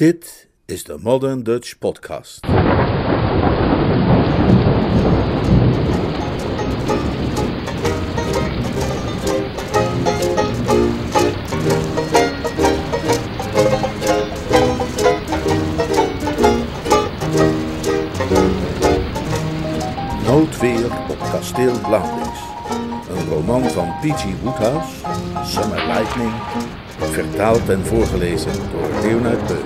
Dit is de Modern Dutch Podcast. Noodweer op kasteel Blauwdings. Een roman van P.G. Woodhouse, Summer Lightning, vertaald en voorgelezen door Leonard Beuk.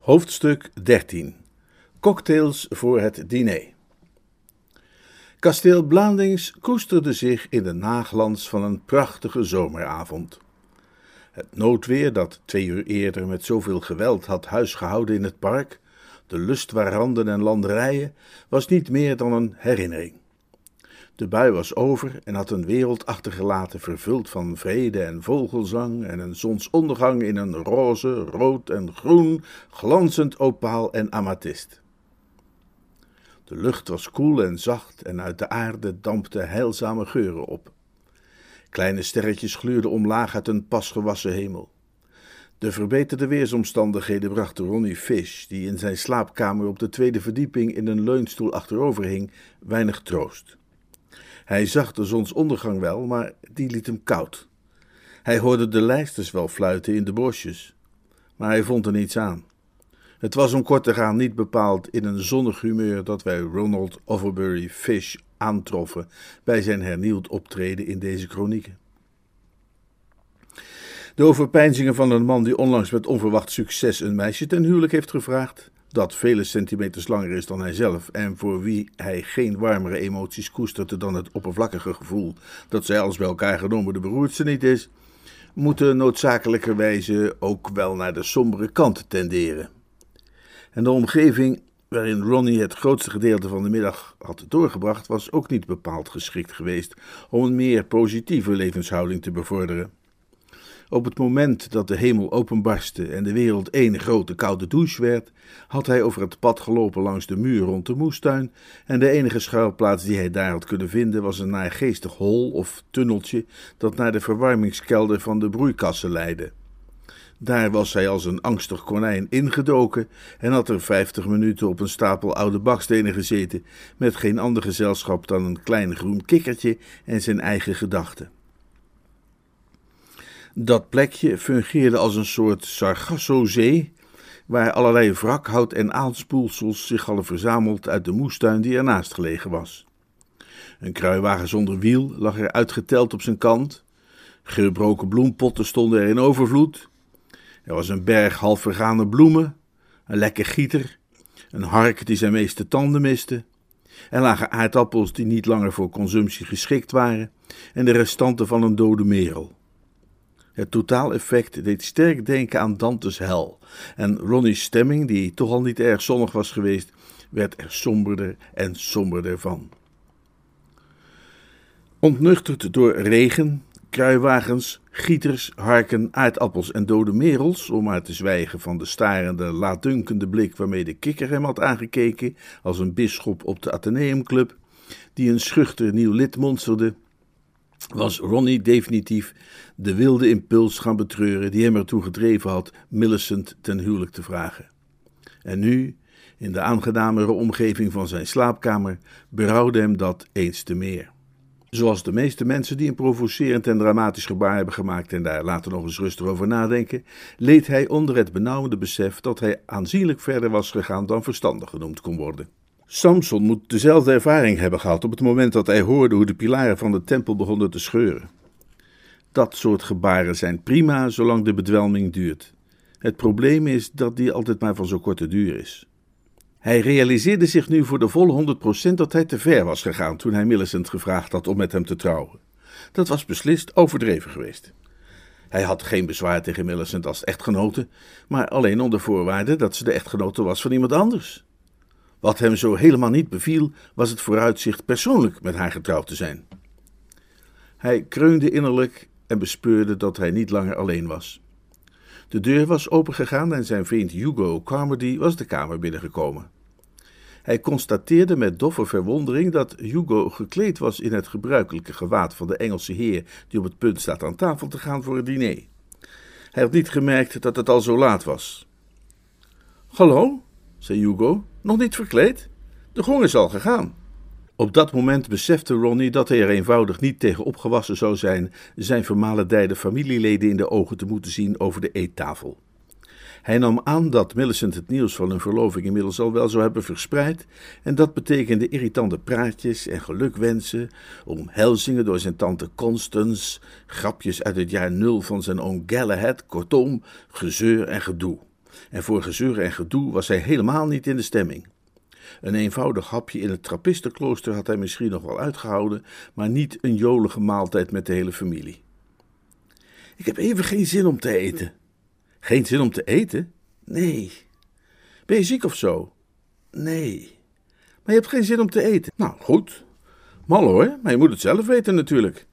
Hoofdstuk 13 Cocktails voor het diner. Kasteel Blandings koesterde zich in de naglans van een prachtige zomeravond. Het noodweer dat twee uur eerder met zoveel geweld had huisgehouden in het park, de lustwaranden en landerijen, was niet meer dan een herinnering. De bui was over en had een wereld achtergelaten vervuld van vrede en vogelzang en een zonsondergang in een roze, rood en groen, glanzend opaal en amathyst. De lucht was koel en zacht en uit de aarde dampten heilzame geuren op. Kleine sterretjes gluurden omlaag uit een pas gewassen hemel. De verbeterde weersomstandigheden brachten Ronnie Fish, die in zijn slaapkamer op de tweede verdieping in een leunstoel achterover hing, weinig troost. Hij zag de zonsondergang wel, maar die liet hem koud. Hij hoorde de lijsters wel fluiten in de bosjes, maar hij vond er niets aan. Het was om kort te gaan niet bepaald in een zonnig humeur dat wij Ronald Overbury Fish aantroffen bij zijn hernieuwd optreden in deze kronieken. De overpeinzingen van een man die onlangs met onverwacht succes een meisje ten huwelijk heeft gevraagd, dat vele centimeters langer is dan hij zelf en voor wie hij geen warmere emoties koestert dan het oppervlakkige gevoel dat zij als bij elkaar genomen de beroerdste niet is, moeten noodzakelijkerwijze ook wel naar de sombere kant tenderen. En de omgeving waarin Ronnie het grootste gedeelte van de middag had doorgebracht, was ook niet bepaald geschikt geweest om een meer positieve levenshouding te bevorderen. Op het moment dat de hemel openbarstte en de wereld één grote koude douche werd, had hij over het pad gelopen langs de muur rond de moestuin en de enige schuilplaats die hij daar had kunnen vinden was een naargeestig hol of tunneltje dat naar de verwarmingskelder van de broeikassen leidde. Daar was hij als een angstig konijn ingedoken en had er vijftig minuten op een stapel oude bakstenen gezeten, met geen ander gezelschap dan een klein groen kikkertje en zijn eigen gedachten. Dat plekje fungeerde als een soort Sargassozee, waar allerlei wrakhout en aanspoelsels zich hadden verzameld uit de moestuin die ernaast gelegen was. Een kruiwagen zonder wiel lag er uitgeteld op zijn kant. Gebroken bloempotten stonden er in overvloed. Er was een berg half vergane bloemen, een lekker gieter, een hark die zijn meeste tanden miste. Er lagen aardappels die niet langer voor consumptie geschikt waren en de restanten van een dode merel. Het totaaleffect deed sterk denken aan Dante's hel. En Ronnie's stemming, die toch al niet erg zonnig was geweest, werd er somberder en somberder van. Ontnuchterd door regen, kruiwagens, gieters, harken, aardappels en dode merels, om maar te zwijgen van de starende, laatdunkende blik waarmee de kikker hem had aangekeken als een bisschop op de Atheneumclub, die een schuchter nieuw lid monsterde, was Ronnie definitief de wilde impuls gaan betreuren die hem ertoe gedreven had Millicent ten huwelijk te vragen. En nu, in de aangenamere omgeving van zijn slaapkamer, berouwde hem dat eens te meer. Zoals de meeste mensen die een provocerend en dramatisch gebaar hebben gemaakt en daar later nog eens rustig over nadenken, leed hij onder het benauwende besef dat hij aanzienlijk verder was gegaan dan verstandig genoemd kon worden. Samson moet dezelfde ervaring hebben gehad op het moment dat hij hoorde hoe de pilaren van de tempel begonnen te scheuren. Dat soort gebaren zijn prima zolang de bedwelming duurt. Het probleem is dat die altijd maar van zo korte duur is. Hij realiseerde zich nu voor de volle 100% dat hij te ver was gegaan toen hij Millicent gevraagd had om met hem te trouwen. Dat was beslist overdreven geweest. Hij had geen bezwaar tegen Millicent als echtgenote, maar alleen onder voorwaarde dat ze de echtgenote was van iemand anders. Wat hem zo helemaal niet beviel, was het vooruitzicht persoonlijk met haar getrouwd te zijn. Hij kreunde innerlijk en bespeurde dat hij niet langer alleen was. De deur was opengegaan en zijn vriend Hugo Carmody was de kamer binnengekomen. Hij constateerde met doffe verwondering dat Hugo gekleed was in het gebruikelijke gewaad van de Engelse heer die op het punt staat aan tafel te gaan voor het diner. Hij had niet gemerkt dat het al zo laat was. Hallo, zei Hugo, nog niet verkleed? De gong is al gegaan. Op dat moment besefte Ronnie dat hij er eenvoudig niet tegen opgewassen zou zijn zijn vermalendijde familieleden in de ogen te moeten zien over de eettafel. Hij nam aan dat Millicent het nieuws van hun verloving inmiddels al wel zou hebben verspreid, en dat betekende irritante praatjes en gelukwensen, omhelzingen door zijn tante Constance, grapjes uit het jaar nul van zijn oom Galahad, kortom, gezeur en gedoe. En voor gezeur en gedoe was hij helemaal niet in de stemming. Een eenvoudig hapje in het trappistenklooster had hij misschien nog wel uitgehouden, maar niet een jolige maaltijd met de hele familie. Ik heb even geen zin om te eten. Geen zin om te eten? Nee. Ben je ziek of zo? Nee. Maar je hebt geen zin om te eten. Nou, goed. Mal hoor, maar je moet het zelf weten natuurlijk.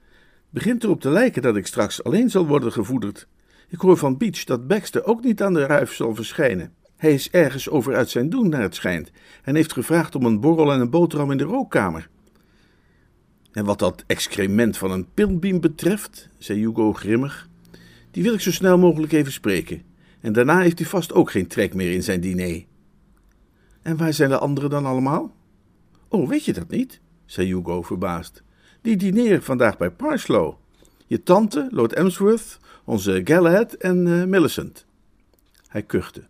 Begint erop te lijken dat ik straks alleen zal worden gevoederd. Ik hoor van Beach dat Baxter ook niet aan de ruif zal verschijnen. Hij is ergens over uit zijn doen, naar het schijnt, en heeft gevraagd om een borrel en een boterham in de rookkamer. En wat dat excrement van een pilbeam betreft, zei Hugo grimmig, die wil ik zo snel mogelijk even spreken. En daarna heeft hij vast ook geen trek meer in zijn diner. En waar zijn de anderen dan allemaal? Oh, weet je dat niet? zei Hugo verbaasd. Die dineren vandaag bij Parslow. Je tante, Lord Emsworth, onze Galahad en uh, Millicent. Hij kuchte.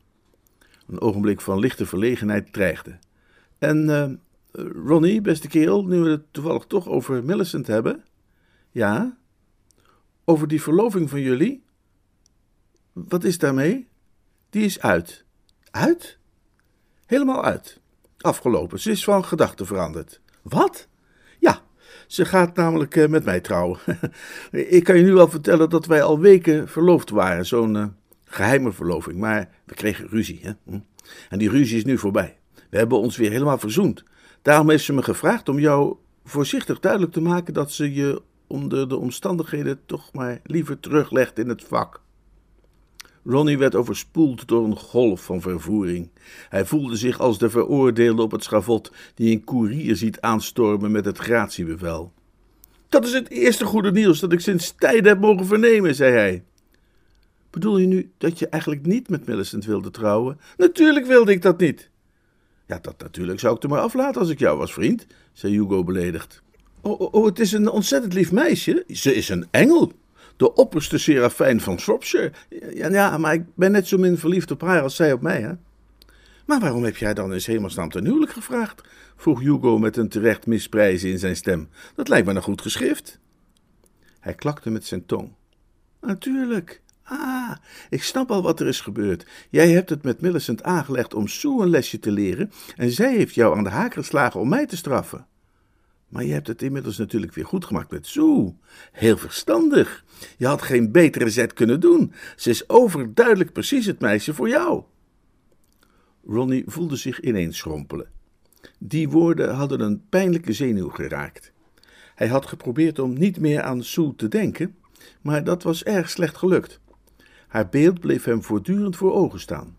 Een ogenblik van lichte verlegenheid dreigde. En uh, Ronnie, beste kerel, nu we het toevallig toch over Millicent hebben. Ja? Over die verloving van jullie? Wat is daarmee? Die is uit. Uit? Helemaal uit. Afgelopen. Ze is van gedachten veranderd. Wat? Ze gaat namelijk uh, met mij trouwen. Ik kan je nu wel vertellen dat wij al weken verloofd waren. Zo'n uh, geheime verloving. Maar we kregen ruzie. Hè? Hm. En die ruzie is nu voorbij. We hebben ons weer helemaal verzoend. Daarom heeft ze me gevraagd om jou voorzichtig duidelijk te maken dat ze je onder de omstandigheden toch maar liever teruglegt in het vak. Ronnie werd overspoeld door een golf van vervoering. Hij voelde zich als de veroordeelde op het schavot die een koerier ziet aanstormen met het gratiebevel. Dat is het eerste goede nieuws dat ik sinds tijden heb mogen vernemen, zei hij. Bedoel je nu dat je eigenlijk niet met Millicent wilde trouwen? Natuurlijk wilde ik dat niet. Ja, dat natuurlijk zou ik er maar aflaten als ik jou was, vriend, zei Hugo beledigd. Oh, oh, oh het is een ontzettend lief meisje. Ze is een engel de opperste serafijn van Shropshire. Ja, ja, maar ik ben net zo min verliefd op haar als zij op mij, hè? Maar waarom heb jij dan in hemelsnaam ten huwelijk gevraagd? vroeg Hugo met een terecht misprijzen in zijn stem. Dat lijkt me een goed geschrift. Hij klakte met zijn tong. Natuurlijk. Ah, ik snap al wat er is gebeurd. Jij hebt het met Millicent aangelegd om Sue een lesje te leren en zij heeft jou aan de haak geslagen om mij te straffen. Maar je hebt het inmiddels natuurlijk weer goed gemaakt met Sue. Heel verstandig. Je had geen betere zet kunnen doen. Ze is overduidelijk precies het meisje voor jou. Ronnie voelde zich ineens schrompelen. Die woorden hadden een pijnlijke zenuw geraakt. Hij had geprobeerd om niet meer aan Sue te denken, maar dat was erg slecht gelukt. Haar beeld bleef hem voortdurend voor ogen staan.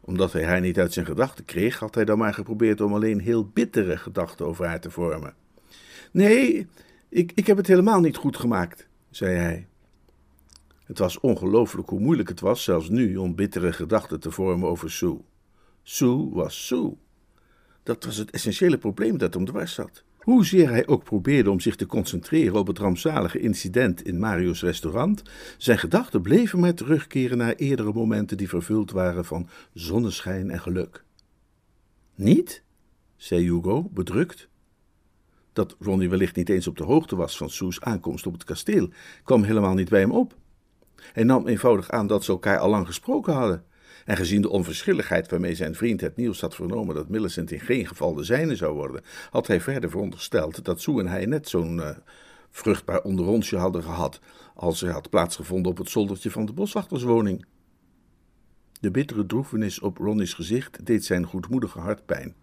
Omdat hij haar niet uit zijn gedachten kreeg, had hij dan maar geprobeerd om alleen heel bittere gedachten over haar te vormen. Nee, ik, ik heb het helemaal niet goed gemaakt, zei hij. Het was ongelooflijk hoe moeilijk het was, zelfs nu, om bittere gedachten te vormen over Sue. Sue was Sue. Dat was het essentiële probleem dat hem dwars zat. Hoezeer hij ook probeerde om zich te concentreren op het rampzalige incident in Mario's restaurant, zijn gedachten bleven maar terugkeren naar eerdere momenten die vervuld waren van zonneschijn en geluk. Niet? zei Hugo, bedrukt. Dat Ronnie wellicht niet eens op de hoogte was van Sue's aankomst op het kasteel, kwam helemaal niet bij hem op. Hij nam eenvoudig aan dat ze elkaar al lang gesproken hadden. En gezien de onverschilligheid waarmee zijn vriend het nieuws had vernomen dat Millicent in geen geval de zijne zou worden, had hij verder verondersteld dat Sue en hij net zo'n uh, vruchtbaar onderonsje hadden gehad als er had plaatsgevonden op het zoldertje van de boswachterswoning. De bittere droefenis op Ronnie's gezicht deed zijn goedmoedige hart pijn.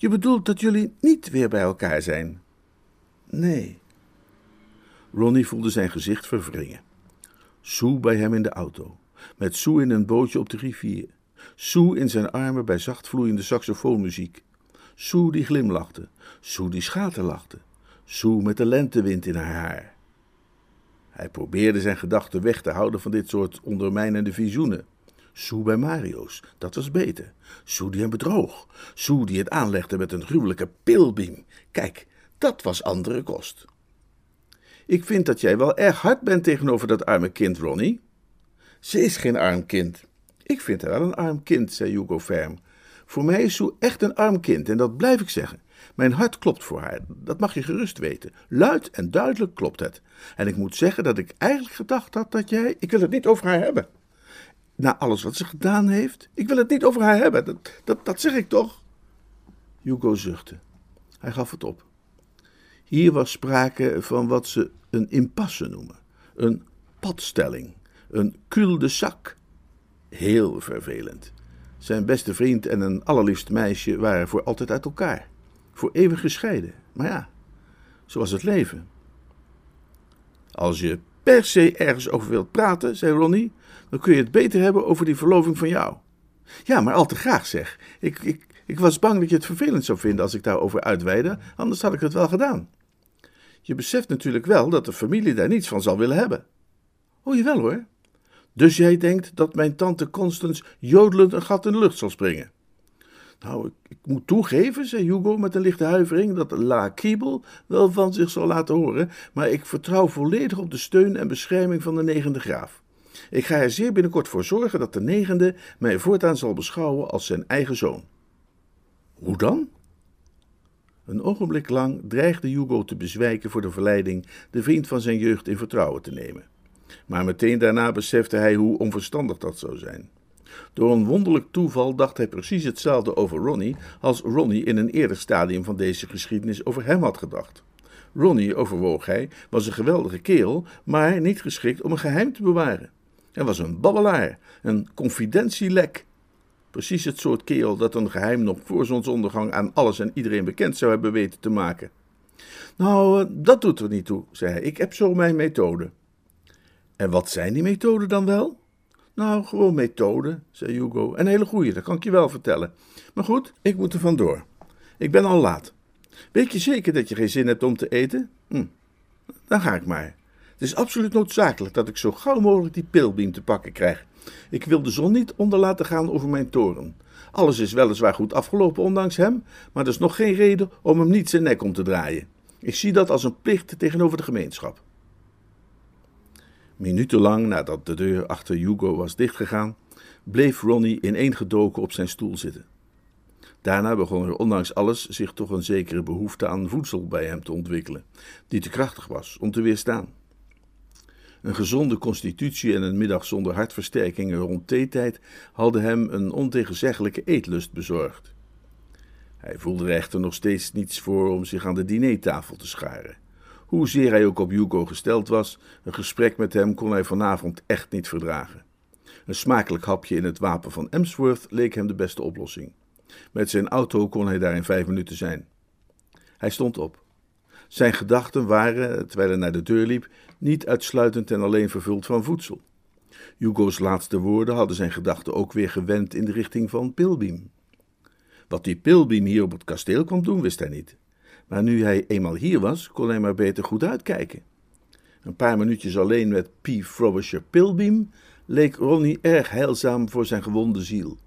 Je bedoelt dat jullie niet weer bij elkaar zijn? Nee. Ronnie voelde zijn gezicht verwringen. Sue bij hem in de auto, met Sue in een bootje op de rivier. Sue in zijn armen bij zachtvloeiende saxofoonmuziek. Sue die glimlachte, Sue die schaterlachte, Sue met de lentewind in haar haar. Hij probeerde zijn gedachten weg te houden van dit soort ondermijnende visioenen. Sue bij Mario's, dat was beter. Sue die hem bedroog. Sue die het aanlegde met een gruwelijke pilbeam. Kijk, dat was andere kost. Ik vind dat jij wel erg hard bent tegenover dat arme kind, Ronnie. Ze is geen arm kind. Ik vind haar wel een arm kind, zei Hugo ferm. Voor mij is Sue echt een arm kind en dat blijf ik zeggen. Mijn hart klopt voor haar, dat mag je gerust weten. Luid en duidelijk klopt het. En ik moet zeggen dat ik eigenlijk gedacht had dat jij. Ik wil het niet over haar hebben. Na alles wat ze gedaan heeft. Ik wil het niet over haar hebben, dat, dat, dat zeg ik toch? Hugo zuchtte. Hij gaf het op. Hier was sprake van wat ze een impasse noemen: een padstelling, een cul de sac. Heel vervelend. Zijn beste vriend en een allerliefst meisje waren voor altijd uit elkaar. Voor eeuwig gescheiden. Maar ja, zo was het leven. Als je per se ergens over wilt praten, zei Ronnie, dan kun je het beter hebben over die verloving van jou. Ja, maar al te graag zeg. Ik, ik, ik was bang dat je het vervelend zou vinden als ik daarover uitweide, anders had ik het wel gedaan. Je beseft natuurlijk wel dat de familie daar niets van zal willen hebben. Oh, jawel hoor. Dus jij denkt dat mijn tante Constance jodelend een gat in de lucht zal springen? Nou, ik, ik, moet toegeven, zei Hugo met een lichte huivering, dat La Kriebel wel van zich zal laten horen, maar ik vertrouw volledig op de steun en bescherming van de negende graaf. Ik ga er zeer binnenkort voor zorgen dat de negende mij voortaan zal beschouwen als zijn eigen zoon. Hoe dan? Een ogenblik lang dreigde Hugo te bezwijken voor de verleiding de vriend van zijn jeugd in vertrouwen te nemen. Maar meteen daarna besefte hij hoe onverstandig dat zou zijn. Door een wonderlijk toeval dacht hij precies hetzelfde over Ronnie als Ronnie in een eerder stadium van deze geschiedenis over hem had gedacht. Ronnie, overwoog hij, was een geweldige kerel, maar niet geschikt om een geheim te bewaren. Hij was een babbelaar, een confidentielek. Precies het soort kerel dat een geheim nog voor zonsondergang aan alles en iedereen bekend zou hebben weten te maken. Nou, eh, dat doet er niet toe, zei hij. Ik heb zo mijn methode. En wat zijn die methoden dan wel? Nou, gewoon methoden, zei Hugo. En een hele goeie, dat kan ik je wel vertellen. Maar goed, ik moet er vandoor. Ik ben al laat. Weet je zeker dat je geen zin hebt om te eten? Hm, dan ga ik maar. Het is absoluut noodzakelijk dat ik zo gauw mogelijk die pilbeam te pakken krijg. Ik wil de zon niet onder laten gaan over mijn toren. Alles is weliswaar goed afgelopen ondanks hem, maar dat is nog geen reden om hem niet zijn nek om te draaien. Ik zie dat als een plicht tegenover de gemeenschap. Minutenlang nadat de deur achter Hugo was dichtgegaan, bleef Ronnie ineengedoken op zijn stoel zitten. Daarna begon er ondanks alles zich toch een zekere behoefte aan voedsel bij hem te ontwikkelen, die te krachtig was om te weerstaan. Een gezonde constitutie en een middag zonder hartversterkingen rond theetijd hadden hem een ontegenzeggelijke eetlust bezorgd. Hij voelde er echter nog steeds niets voor om zich aan de dinertafel te scharen. Hoezeer hij ook op Hugo gesteld was, een gesprek met hem kon hij vanavond echt niet verdragen. Een smakelijk hapje in het wapen van Emsworth leek hem de beste oplossing. Met zijn auto kon hij daar in vijf minuten zijn. Hij stond op. Zijn gedachten waren, terwijl hij naar de deur liep, niet uitsluitend en alleen vervuld van voedsel. Hugo's laatste woorden hadden zijn gedachten ook weer gewend in de richting van Pilbeam. Wat die Pilbeam hier op het kasteel kwam doen, wist hij niet. Maar nu hij eenmaal hier was, kon hij maar beter goed uitkijken. Een paar minuutjes alleen met P. Frobisher Pilbeam leek Ronnie erg heilzaam voor zijn gewonde ziel.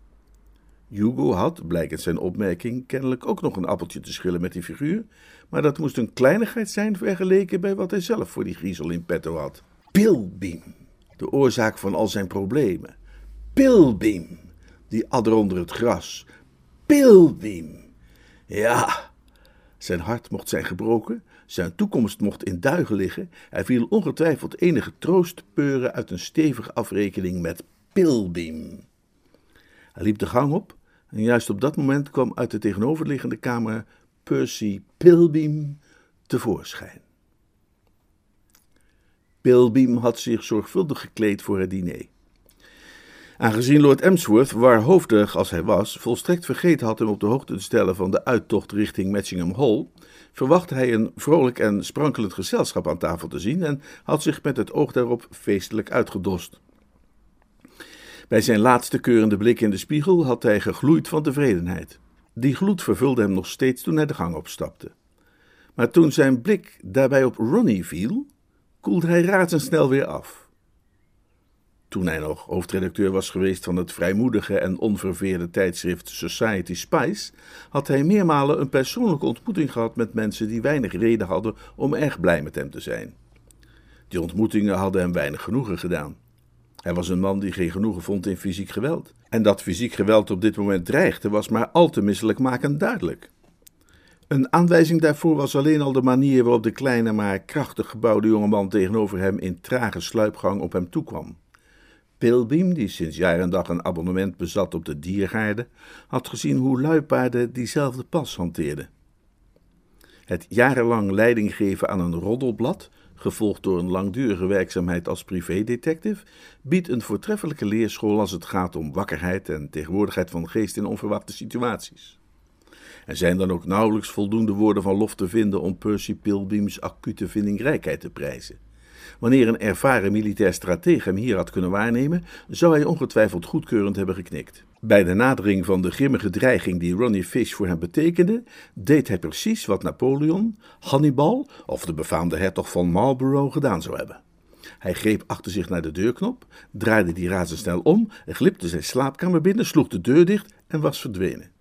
Hugo had, blijkens zijn opmerking, kennelijk ook nog een appeltje te schillen met die figuur, maar dat moest een kleinigheid zijn vergeleken bij wat hij zelf voor die griezel in petto had. Pilbeam, de oorzaak van al zijn problemen. Pilbeam, die adder onder het gras. Pilbeam. Ja, zijn hart mocht zijn gebroken, zijn toekomst mocht in duigen liggen, hij viel ongetwijfeld enige troost peuren uit een stevige afrekening met Pilbeam. Hij liep de gang op en juist op dat moment kwam uit de tegenoverliggende kamer Percy Pilbeam tevoorschijn. Pilbeam had zich zorgvuldig gekleed voor het diner. Aangezien Lord Emsworth, waarhoofdig als hij was, volstrekt vergeten had hem op de hoogte te stellen van de uittocht richting Matchingham Hall, verwachtte hij een vrolijk en sprankelend gezelschap aan tafel te zien en had zich met het oog daarop feestelijk uitgedost. Bij zijn laatste keurende blik in de spiegel had hij gegloeid van tevredenheid. Die gloed vervulde hem nog steeds toen hij de gang opstapte. Maar toen zijn blik daarbij op Ronnie viel, koelde hij razendsnel weer af. Toen hij nog hoofdredacteur was geweest van het vrijmoedige en onverveerde tijdschrift Society Spice, had hij meermalen een persoonlijke ontmoeting gehad met mensen die weinig reden hadden om erg blij met hem te zijn. Die ontmoetingen hadden hem weinig genoegen gedaan. Hij was een man die geen genoegen vond in fysiek geweld. En dat fysiek geweld op dit moment dreigde, was maar al te misselijkmakend duidelijk. Een aanwijzing daarvoor was alleen al de manier waarop de kleine, maar krachtig gebouwde jongeman tegenover hem in trage sluipgang op hem toekwam. Pilbeam, die sinds jaar en dag een abonnement bezat op de diergaarde, had gezien hoe luipaarden diezelfde pas hanteerden. Het jarenlang leiding geven aan een roddelblad, gevolgd door een langdurige werkzaamheid als privédetective, biedt een voortreffelijke leerschool als het gaat om wakkerheid en tegenwoordigheid van geest in onverwachte situaties. Er zijn dan ook nauwelijks voldoende woorden van lof te vinden om Percy Pilbeams acute vindingrijkheid te prijzen. Wanneer een ervaren militair stratege hem hier had kunnen waarnemen, zou hij ongetwijfeld goedkeurend hebben geknikt. Bij de nadering van de grimmige dreiging die Ronnie Fish voor hem betekende, deed hij precies wat Napoleon, Hannibal of de befaamde hertog van Marlborough gedaan zou hebben. Hij greep achter zich naar de deurknop, draaide die razendsnel om, glipte zijn slaapkamer binnen, sloeg de deur dicht en was verdwenen.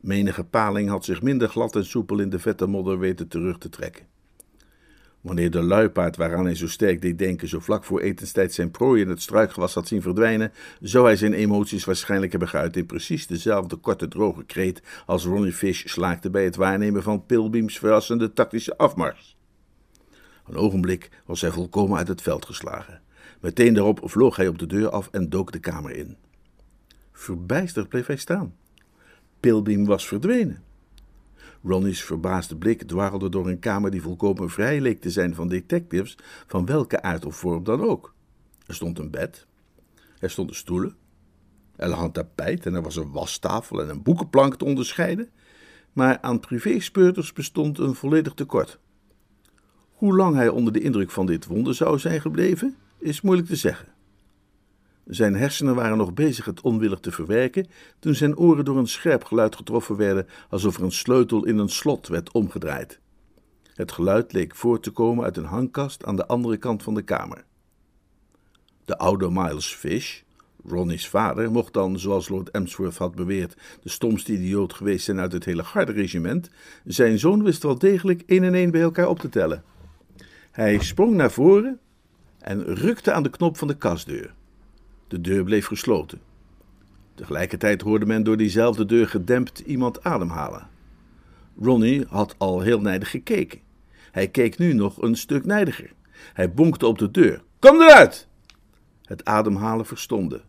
Menige paling had zich minder glad en soepel in de vette modder weten terug te trekken. Wanneer de luipaard waaraan hij zo sterk deed denken zo vlak voor etenstijd zijn prooi in het struikgewas had zien verdwijnen, zou hij zijn emoties waarschijnlijk hebben geuit in precies dezelfde korte droge kreet als Ronnie Fish slaakte bij het waarnemen van Pilbeams verrassende tactische afmars. Een ogenblik was hij volkomen uit het veld geslagen. Meteen daarop vloog hij op de deur af en dook de kamer in. Verbijsterd bleef hij staan. Pilbeam was verdwenen. Ronnie's verbaasde blik dwarrelde door een kamer die volkomen vrij leek te zijn van detectives, van welke aard of vorm dan ook. Er stond een bed, er stonden stoelen, er lag een tapijt en er was een wastafel en een boekenplank te onderscheiden, maar aan privéspeurders bestond een volledig tekort. Hoe lang hij onder de indruk van dit wonder zou zijn gebleven, is moeilijk te zeggen. Zijn hersenen waren nog bezig het onwillig te verwerken, toen zijn oren door een scherp geluid getroffen werden, alsof er een sleutel in een slot werd omgedraaid. Het geluid leek voort te komen uit een hangkast aan de andere kant van de kamer. De oude Miles Fish, Ronnie's vader, mocht dan, zoals Lord Emsworth had beweerd, de stomste idioot geweest zijn uit het hele garde-regiment, zijn zoon wist wel degelijk één en één bij elkaar op te tellen. Hij sprong naar voren en rukte aan de knop van de kastdeur. De deur bleef gesloten. Tegelijkertijd hoorde men door diezelfde deur gedempt iemand ademhalen. Ronnie had al heel nijdig gekeken. Hij keek nu nog een stuk nijdiger. Hij bonkte op de deur. Kom eruit! Het ademhalen verstomde.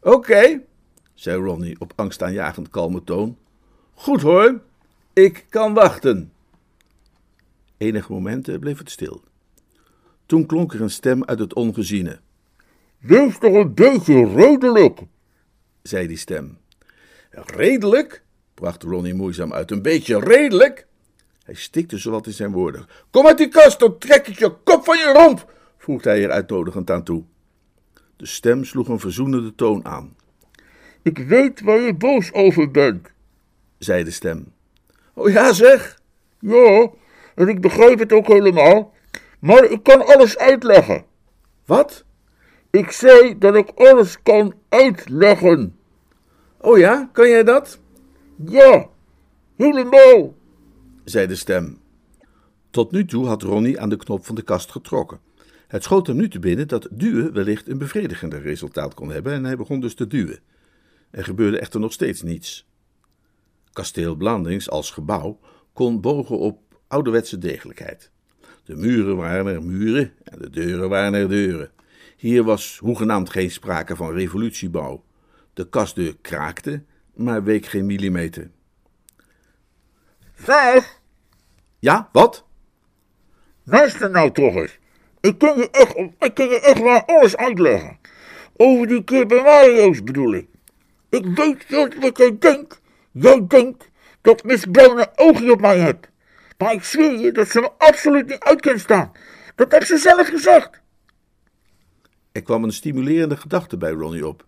Oké, zei Ronnie op angstaanjagend kalme toon. Goed hoor, ik kan wachten. Enige momenten bleef het stil. Toen klonk er een stem uit het ongeziene. Wees toch een beetje redelijk, zei die stem. Redelijk? bracht Ronnie moeizaam uit. Een beetje redelijk? Hij stikte zowat in zijn woorden. Kom uit die kast, dan trek ik je kop van je romp, voegde hij er uitnodigend aan toe. De stem sloeg een verzoenende toon aan. Ik weet waar je boos over bent, zei de stem. Oh ja, zeg. Ja, en ik begrijp het ook helemaal, maar ik kan alles uitleggen. Wat? Ik zei dat ik alles kan uitleggen. Oh ja, kan jij dat? Ja, helemaal, zei de stem. Tot nu toe had Ronnie aan de knop van de kast getrokken. Het schoot hem nu te binnen dat duwen wellicht een bevredigender resultaat kon hebben en hij begon dus te duwen. Er gebeurde echter nog steeds niets. Kasteel Blandings als gebouw kon bogen op ouderwetse degelijkheid. De muren waren er muren en de deuren waren er deuren. Hier was hoegenaamd geen sprake van revolutiebouw. De kastdeur kraakte, maar week geen millimeter. Vijf, Ja, wat? luister nou toch eens. Ik kan je echt, ik kan je echt wel alles uitleggen. Over die keer bij Mario's bedoel ik. Ik weet niet wat jij denkt. Jij denkt dat Miss Brown een oogje op mij heeft. Maar ik zweer je dat ze me absoluut niet uit kan staan. Dat heeft ze zelf gezegd. Er kwam een stimulerende gedachte bij Ronnie op.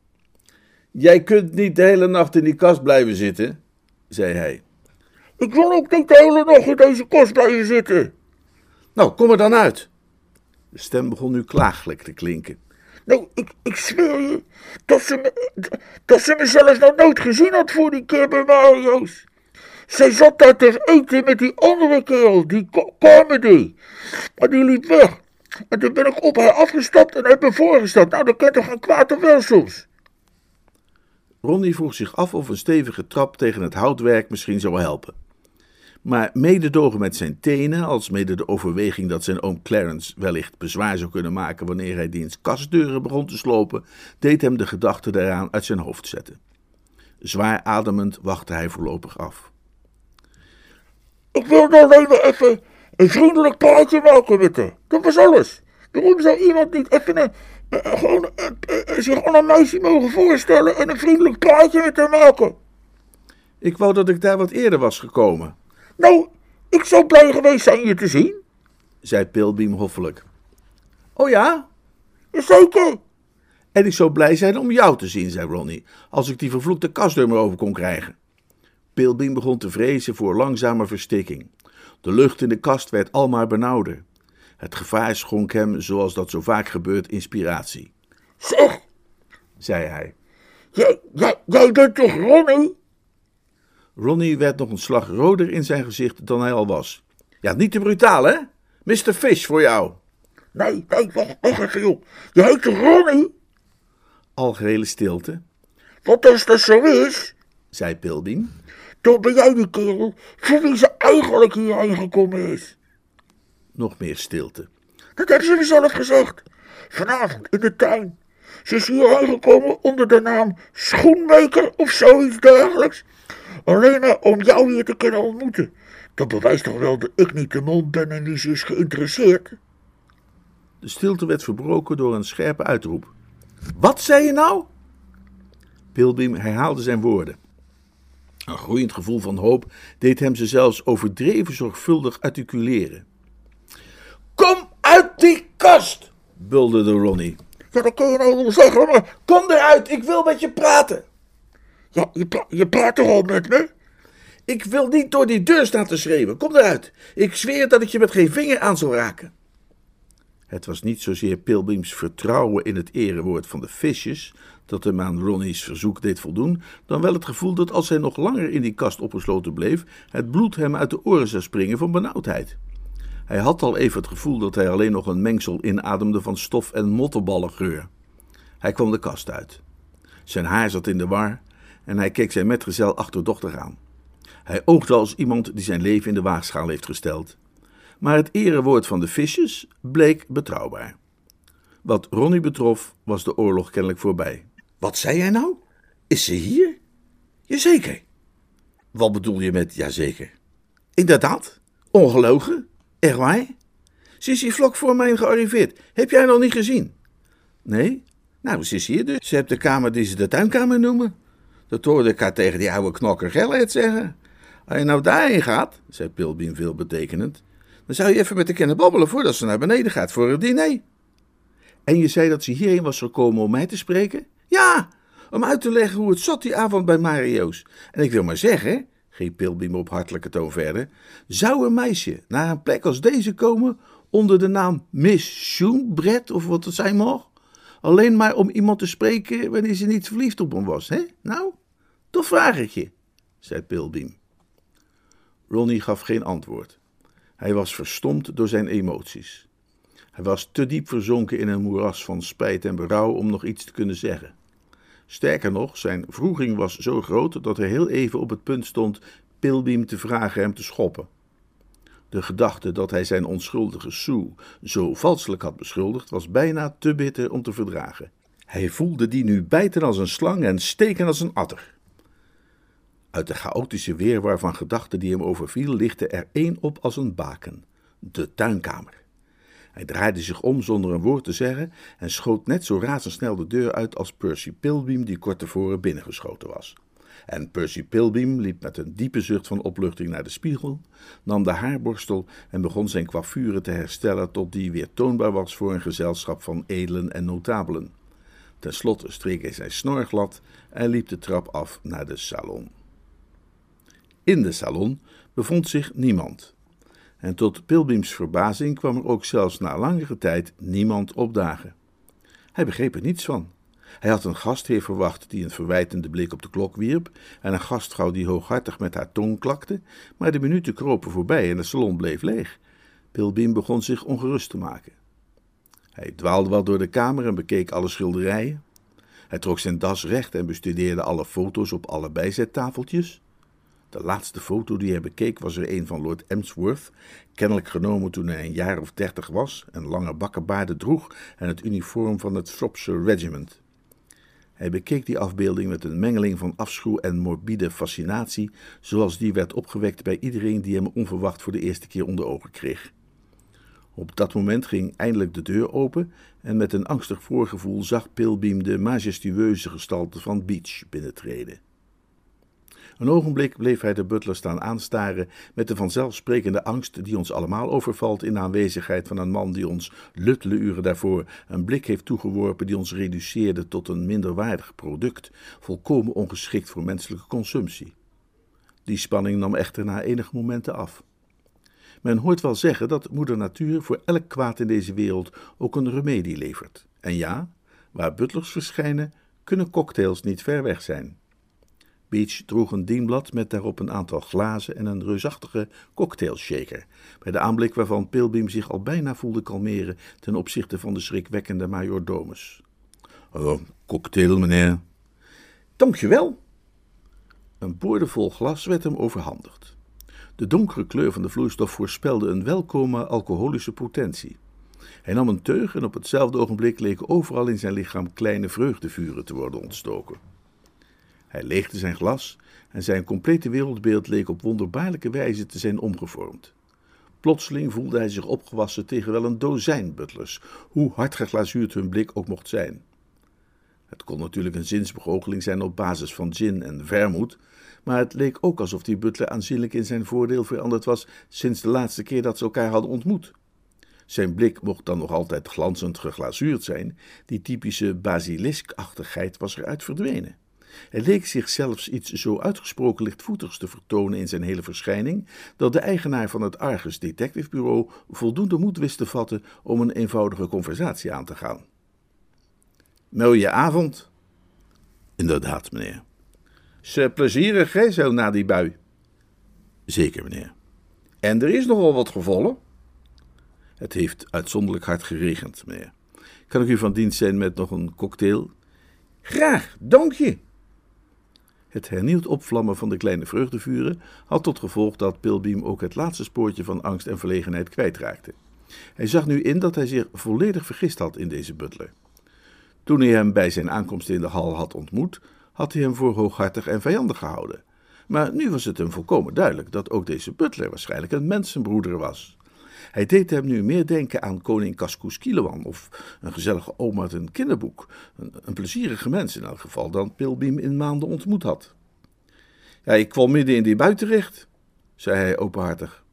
Jij kunt niet de hele nacht in die kast blijven zitten, zei hij. Ik wil ook niet de hele nacht in deze kast blijven zitten. Nou, kom er dan uit. De stem begon nu klaaglijk te klinken. Nou, ik, ik zweer je dat ze, me, dat ze me zelfs nog nooit gezien had voor die keer bij Mario's. Zij zat daar te eten met die andere kerel, die comedy. Maar die liep weg. En toen ben ik op haar afgestapt en heb me voorgesteld. Nou, dat kent toch geen kwaad of wel soms. Ronnie vroeg zich af of een stevige trap tegen het houtwerk misschien zou helpen. Maar mededogen met zijn tenen, als mede de overweging dat zijn oom Clarence wellicht bezwaar zou kunnen maken wanneer hij diens kastdeuren begon te slopen, deed hem de gedachte daaraan uit zijn hoofd zetten. Zwaar ademend wachtte hij voorlopig af. Ik alleen maar even een vriendelijk praatje maken met haar. Dat was alles. Waarom zou iemand niet even een, gewoon, zich aan een meisje mogen voorstellen en een vriendelijk praatje met haar maken? Ik wou dat ik daar wat eerder was gekomen. Nou, ik zou blij geweest zijn je te zien, zei Pilbeam hoffelijk. Oh ja? Jazeker. En ik zou blij zijn om jou te zien, zei Ronnie, als ik die vervloekte kastdeur maar over kon krijgen. Pilbeam begon te vrezen voor langzame verstikking. De lucht in de kast werd almaar benauwder. Het gevaar schonk hem, zoals dat zo vaak gebeurt, inspiratie. Zeg, zei hij. Jij, jij, jij bent toch Ronnie? Ronnie werd nog een slag roder in zijn gezicht dan hij al was. Ja, niet te brutaal, hè? Mr. Fish voor jou. Nee, nee, wacht, wacht even, joh. Je heet Ronnie? Algehele stilte. Wat als dat zo is, zei Pilbeam. Dan ben jij die kerel voor wie ze eigenlijk hierheen gekomen is. Nog meer stilte. Dat hebben ze zelf gezegd. Vanavond in de tuin. Ze is hierheen gekomen onder de naam Schoenmaker of zoiets dergelijks. Alleen maar om jou hier te kunnen ontmoeten. Dat bewijst toch wel dat ik niet de mond ben en ze is geïnteresseerd. De stilte werd verbroken door een scherpe uitroep. Wat zei je nou? Pilbeam herhaalde zijn woorden. Een groeiend gevoel van hoop deed hem ze zelfs overdreven zorgvuldig articuleren. Kom uit die kast, bulderde Ronnie. Ja, dat kun je nou zeggen, maar Kom eruit, ik wil met je praten. ja, je, pra- je praat toch al met me? Ik wil niet door die deur staan te schreeuwen. Kom eruit. Ik zweer dat ik je met geen vinger aan zal raken. Het was niet zozeer Pilbeams vertrouwen in het erewoord van de visjes dat hem aan Ronnie's verzoek deed voldoen, dan wel het gevoel dat als hij nog langer in die kast opgesloten bleef, het bloed hem uit de oren zou springen van benauwdheid. Hij had al even het gevoel dat hij alleen nog een mengsel inademde van stof en mottenballengeur. Hij kwam de kast uit. Zijn haar zat in de war en hij keek zijn metgezel achterdochtig aan. Hij oogde als iemand die zijn leven in de waagschaal heeft gesteld. Maar het erewoord van de visjes bleek betrouwbaar. Wat Ronnie betrof, was de oorlog kennelijk voorbij. Wat zei jij nou? Is ze hier? Jazeker. Wat bedoel je met jazeker? Inderdaad, ongelogen, echt waar? Ze is hier vlak voor mij gearriveerd. Heb jij nog niet gezien? Nee? Nou, ze is hier dus. Ze heeft de kamer die ze de tuinkamer noemen. Dat hoorde ik haar tegen die oude knokker Gellet zeggen. Als je nou daarheen gaat, zei Pilbeam veelbetekenend, dan zou je even met de kennen babbelen voordat ze naar beneden gaat voor het diner. En je zei dat ze hierheen was gekomen om mij te spreken? Ja, om uit te leggen hoe het zat die avond bij Mario's. En ik wil maar zeggen, ging Pilbeam op hartelijke toon verder, zou een meisje naar een plek als deze komen onder de naam Miss Schoenbret of wat het zijn mag? Alleen maar om iemand te spreken wanneer ze niet verliefd op hem was, hè? Nou, toch vraag ik je, zei Pilbeam. Ronnie gaf geen antwoord. Hij was verstomd door zijn emoties. Hij was te diep verzonken in een moeras van spijt en berouw om nog iets te kunnen zeggen. Sterker nog, zijn vroeging was zo groot dat hij heel even op het punt stond Pilbeam te vragen hem te schoppen. De gedachte dat hij zijn onschuldige Sue zo valselijk had beschuldigd was bijna te bitter om te verdragen. Hij voelde die nu bijten als een slang en steken als een adder. Uit de chaotische weerwar van gedachten die hem overviel, lichtte er één op als een baken: de tuinkamer. Hij draaide zich om zonder een woord te zeggen en schoot net zo razendsnel de deur uit als Percy Pilbeam, die kort tevoren binnengeschoten was. En Percy Pilbeam liep met een diepe zucht van opluchting naar de spiegel, nam de haarborstel en begon zijn coiffure te herstellen tot die weer toonbaar was voor een gezelschap van edelen en notabelen. Ten slotte streek hij zijn snor glad en liep de trap af naar de salon. In de salon bevond zich niemand. En tot Pilbeams verbazing kwam er ook zelfs na langere tijd niemand opdagen. Hij begreep er niets van. Hij had een gastheer verwacht die een verwijtende blik op de klok wierp en een gastvrouw die hooghartig met haar tong klakte, maar de minuten kropen voorbij en de salon bleef leeg. Pilbeam begon zich ongerust te maken. Hij dwaalde wat door de kamer en bekeek alle schilderijen. Hij trok zijn das recht en bestudeerde alle foto's op alle bijzettafeltjes. De laatste foto die hij bekeek was er een van Lord Emsworth, kennelijk genomen toen hij een jaar of dertig was, en lange bakkenbaarden droeg en het uniform van het Shropshire Regiment. Hij bekeek die afbeelding met een mengeling van afschuw en morbide fascinatie, zoals die werd opgewekt bij iedereen die hem onverwacht voor de eerste keer onder ogen kreeg. Op dat moment ging eindelijk de deur open en met een angstig voorgevoel zag Pilbeam de majestueuze gestalte van Beach binnentreden. Een ogenblik bleef hij de butler staan aanstaren met de vanzelfsprekende angst die ons allemaal overvalt in de aanwezigheid van een man die ons luttele uren daarvoor een blik heeft toegeworpen die ons reduceerde tot een minderwaardig product, volkomen ongeschikt voor menselijke consumptie. Die spanning nam echter na enige momenten af. Men hoort wel zeggen dat moeder natuur voor elk kwaad in deze wereld ook een remedie levert. En ja, waar butlers verschijnen, kunnen cocktails niet ver weg zijn. Beach droeg een dienblad met daarop een aantal glazen en een reusachtige cocktailshaker, bij de aanblik waarvan Pilbeam zich al bijna voelde kalmeren ten opzichte van de schrikwekkende majordomus. Oh, cocktail, meneer. Dankjewel. Een boordevol glas werd hem overhandigd. De donkere kleur van de vloeistof voorspelde een welkome alcoholische potentie. Hij nam een teug en op hetzelfde ogenblik leken overal in zijn lichaam kleine vreugdevuren te worden ontstoken. Hij leegde zijn glas en zijn complete wereldbeeld leek op wonderbaarlijke wijze te zijn omgevormd. Plotseling voelde hij zich opgewassen tegen wel een dozijn butlers, hoe hard geglazuurd hun blik ook mocht zijn. Het kon natuurlijk een zinsbegoocheling zijn op basis van gin en vermoed, maar het leek ook alsof die butler aanzienlijk in zijn voordeel veranderd was sinds de laatste keer dat ze elkaar hadden ontmoet. Zijn blik mocht dan nog altijd glanzend geglazuurd zijn, die typische basiliskachtigheid was eruit verdwenen. Hij leek zich zelfs iets zo uitgesproken lichtvoetigs te vertonen in zijn hele verschijning, dat de eigenaar van het Argus Detective Bureau voldoende moed wist te vatten om een eenvoudige conversatie aan te gaan. Mooie avond. Inderdaad, meneer. Ze plezierig, hè, zo na die bui? Zeker, meneer. En er is nogal wat gevallen? Het heeft uitzonderlijk hard geregend, meneer. Kan ik u van dienst zijn met nog een cocktail? Graag, dank je. Het hernieuwd opvlammen van de kleine vreugdevuren had tot gevolg dat Pilbeam ook het laatste spoortje van angst en verlegenheid kwijtraakte. Hij zag nu in dat hij zich volledig vergist had in deze butler. Toen hij hem bij zijn aankomst in de hal had ontmoet, had hij hem voor hooghartig en vijandig gehouden. Maar nu was het hem volkomen duidelijk dat ook deze butler waarschijnlijk een mensenbroeder was. Hij deed hem nu meer denken aan koning Kaskus Kilowan of een gezellige oom uit een kinderboek. Een, plezierige mens in elk geval dan Pilbeam in maanden ontmoet had. Ja, ik kwam midden in die bui terecht, zei hij openhartig.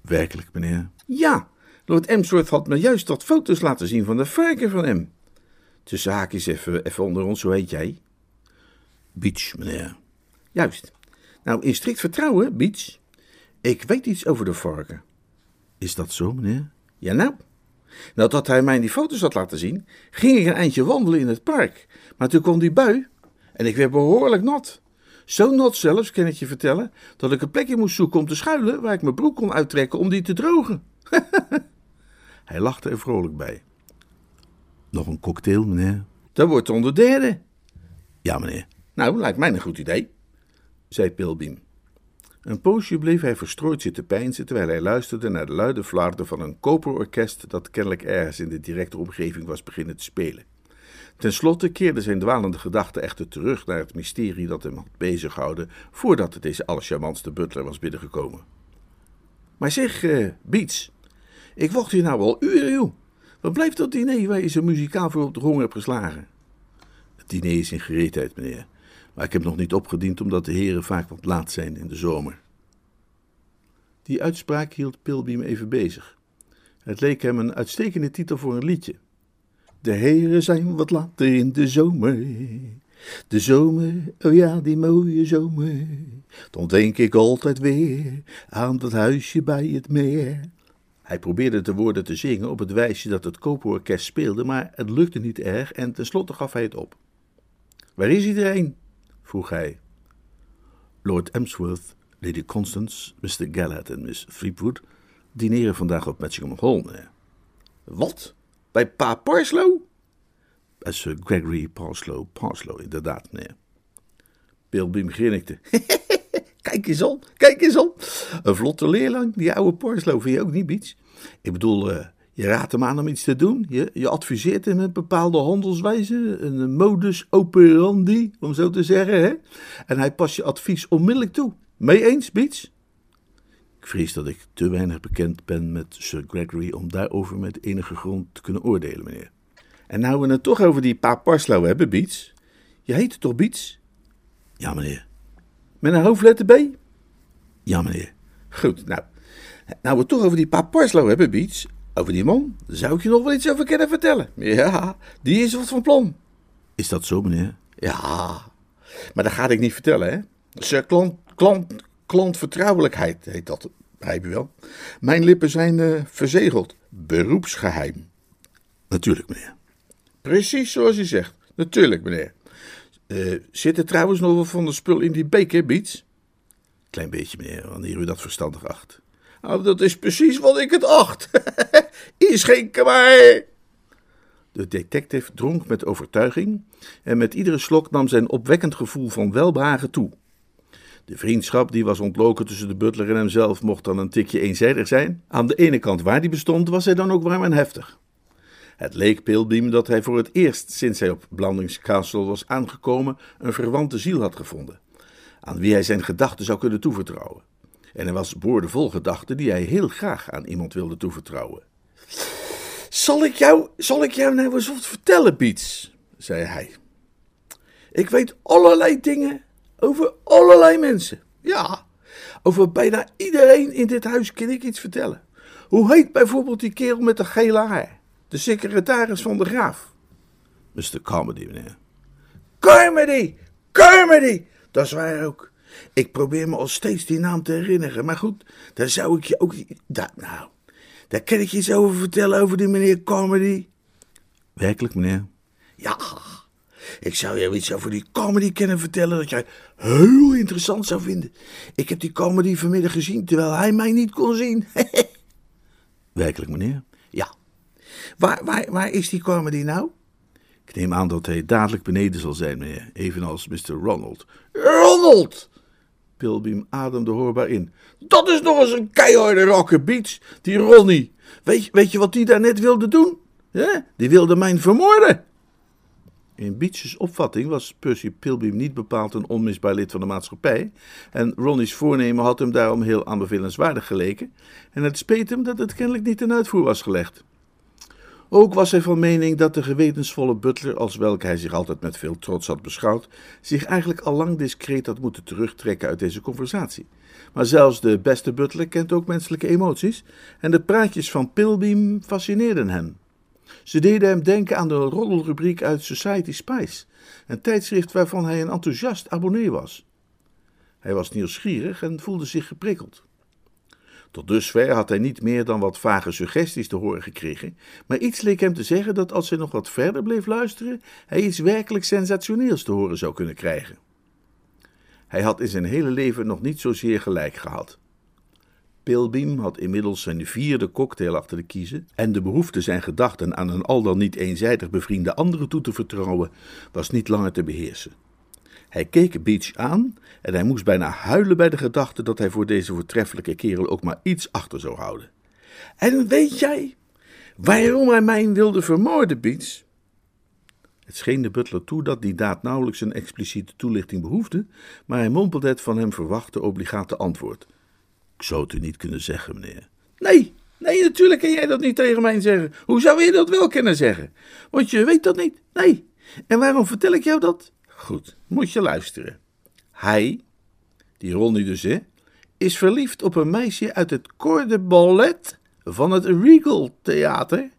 Werkelijk, meneer? Ja, Lord Emsworth had me juist wat foto's laten zien van de varken van hem. Tussen haakjes even, even onder ons, hoe heet jij? Beach, meneer. Juist. Nou, in strikt vertrouwen, Beach. Ik weet iets over de varken. Is dat zo, meneer? Ja, nou. Nadat hij mij die foto's had laten zien, ging ik een eindje wandelen in het park. Maar toen kwam die bui en ik werd behoorlijk nat. Zo nat zelfs, kan ik je vertellen, dat ik een plekje moest zoeken om te schuilen waar ik mijn broek kon uittrekken om die te drogen. hij lachte er vrolijk bij. Nog een cocktail, meneer? Dat wordt onder derde. Ja, meneer. Nou, lijkt mij een goed idee, zei Pilbeam. Een poosje bleef hij verstrooid zitten peinzen terwijl hij luisterde naar de luide flarden van een koperorkest dat kennelijk ergens in de directe omgeving was beginnen te spelen. Ten slotte keerde zijn dwalende gedachten echter terug naar het mysterie dat hem had bezighouden voordat deze allercharmantste butler was binnengekomen. Maar zeg, uh, Beats, ik wacht hier nou al uren, joh. Wat blijft dat diner waar je zo muzikaal voor op de honger hebt geslagen? Het diner is in gereedheid, meneer. Maar ik heb nog niet opgediend omdat de heren vaak wat laat zijn in de zomer. Die uitspraak hield Pilbeam even bezig. Het leek hem een uitstekende titel voor een liedje. De heren zijn wat later in de zomer. De zomer, oh ja, die mooie zomer. Dan denk ik altijd weer aan dat huisje bij het meer. Hij probeerde de woorden te zingen op het wijsje dat het koperorkest speelde, maar het lukte niet erg en tenslotte gaf hij het op. Waar is iedereen? Vroeg hij. Lord Emsworth, Lady Constance, Mr. Galahad en Miss Threepwood dineren vandaag op Matchingham Hall. Wat? Bij pa Parslow? Bij Sir Gregory Parslow, Parslow, inderdaad, meneer. Pilbeam grinnikte. kijk eens om, kijk eens om. Een vlotte leerling, die oude Parslow, vind je ook niet, Biets? Ik bedoel, uh, je raadt hem aan om iets te doen. Je, adviseert hem een bepaalde handelswijze, een modus operandi, om zo te zeggen. Hè? En hij past je advies onmiddellijk toe. Mee eens, Biets? Ik vrees dat ik te weinig bekend ben met Sir Gregory om daarover met enige grond te kunnen oordelen, meneer. En nou we het toch over die pa Parslow hebben, Biets. Je heet toch Biets? Ja, meneer. Met een hoofdletter B? Ja, meneer. Goed, nou. Nou we het toch over die pa Parslow hebben, Biets. Over die man, zou ik je nog wel iets over kunnen vertellen. Ja, die is wat van plan. Is dat zo, meneer? Ja, maar dat ga ik niet vertellen, hè. Klant, klant, klantvertrouwelijkheid heet dat, begrijp je wel. Mijn lippen zijn uh, verzegeld. Beroepsgeheim. Natuurlijk, meneer. Precies zoals u zegt. Natuurlijk, meneer. Uh, zit er trouwens nog wat van de spul in die beker, Biets? Klein beetje, meneer, wanneer u dat verstandig acht. Nou, dat is precies wat ik het acht. Inschenken maar. De detective dronk met overtuiging en met iedere slok nam zijn opwekkend gevoel van welbehagen toe. De vriendschap die was ontloken tussen de butler en hemzelf mocht dan een tikje eenzijdig zijn. Aan de ene kant waar die bestond, was hij dan ook warm en heftig. Het leek Pilbeam dat hij voor het eerst sinds hij op Blandings Castle was aangekomen een verwante ziel had gevonden, aan wie hij zijn gedachten zou kunnen toevertrouwen. En hij was boordevol gedachten die hij heel graag aan iemand wilde toevertrouwen. Zal ik jou, zal ik jou nou eens wat vertellen, Piets? zei hij. Ik weet allerlei dingen over allerlei mensen. Ja, over bijna iedereen in dit huis kan ik iets vertellen. Hoe heet bijvoorbeeld die kerel met de gele haar? De secretaris van de graaf. Mr. Carmody, meneer. Carmody! Carmody! Dat is waar ook. Ik probeer me al steeds die naam te herinneren. Maar goed, daar zou ik je ook. Daar, nou, daar kan ik je iets over vertellen over die meneer Carmody. Werkelijk, meneer? Ja, ik zou jou iets over die comedy kunnen vertellen dat jij heel interessant zou vinden. Ik heb die comedy vanmiddag gezien terwijl hij mij niet kon zien. Werkelijk, meneer? Ja. Waar, waar, waar is die comedy nou? Ik neem aan dat hij dadelijk beneden zal zijn, meneer. Evenals Mr. Ronald. Ronald! Pilbeam ademde hoorbaar in. Dat is nog eens een keiharde rocker, Beats, die Ronnie. Weet, weet je wat die daar net wilde doen? Die wilde mij vermoorden. In Beach's opvatting was Percy Pilbeam niet bepaald een onmisbaar lid van de maatschappij, en Ronnie's voornemen had hem daarom heel aanbevelenswaardig geleken, en het speet hem dat het kennelijk niet ten uitvoer was gelegd. Ook was hij van mening dat de gewetensvolle butler, als welke hij zich altijd met veel trots had beschouwd, zich eigenlijk al lang discreet had moeten terugtrekken uit deze conversatie. Maar zelfs de beste butler kent ook menselijke emoties, en de praatjes van Pilbeam fascineerden hem. Ze deden hem denken aan de roddelrubriek uit Society Spice, een tijdschrift waarvan hij een enthousiast abonnee was. Hij was nieuwsgierig en voelde zich geprikkeld. Tot dusver had hij niet meer dan wat vage suggesties te horen gekregen, maar iets leek hem te zeggen dat als hij nog wat verder bleef luisteren, hij iets werkelijk sensationeels te horen zou kunnen krijgen. Hij had in zijn hele leven nog niet zozeer gelijk gehad. Pilbeam had inmiddels zijn vierde cocktail achter de kiezen en de behoefte zijn gedachten aan een al dan niet eenzijdig bevriende andere toe te vertrouwen was niet langer te beheersen. Hij keek Beach aan en hij moest bijna huilen bij de gedachte dat hij voor deze voortreffelijke kerel ook maar iets achter zou houden. En weet jij waarom hij mij wilde vermoorden, Beach? Het scheen de butler toe dat die daad nauwelijks een expliciete toelichting behoefde, maar hij mompelde het van hem verwachte obligate antwoord. Ik zou het u niet kunnen zeggen, meneer. Nee, nee, natuurlijk kan jij dat niet tegen mij zeggen. Hoe zou je dat wel kunnen zeggen? Want je weet dat niet. Nee. En waarom vertel ik jou dat? Goed, moet je luisteren. Hij, die Ronnie dus, hè, is verliefd op een meisje uit het Corps Ballet van het Regal Theater,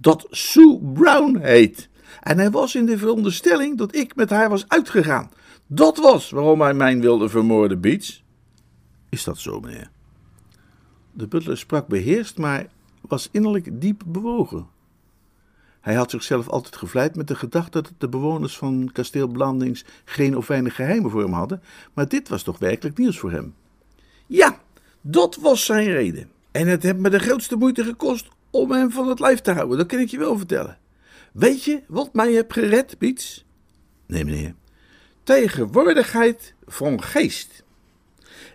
dat Sue Brown heet. En hij was in de veronderstelling dat ik met haar was uitgegaan. Dat was waarom hij mij wilde vermoorden, Beats. Is dat zo, meneer? De butler sprak beheerst, maar was innerlijk diep bewogen. Hij had zichzelf altijd gevleid met de gedachte dat de bewoners van kasteel Blandings geen of weinig geheimen voor hem hadden, maar dit was toch werkelijk nieuws voor hem. Ja, dat was zijn reden. En het heeft me de grootste moeite gekost om hem van het lijf te houden, dat kan ik je wel vertellen. Weet je wat mij heeft gered, Piets? Nee, meneer. Tegenwoordigheid van geest.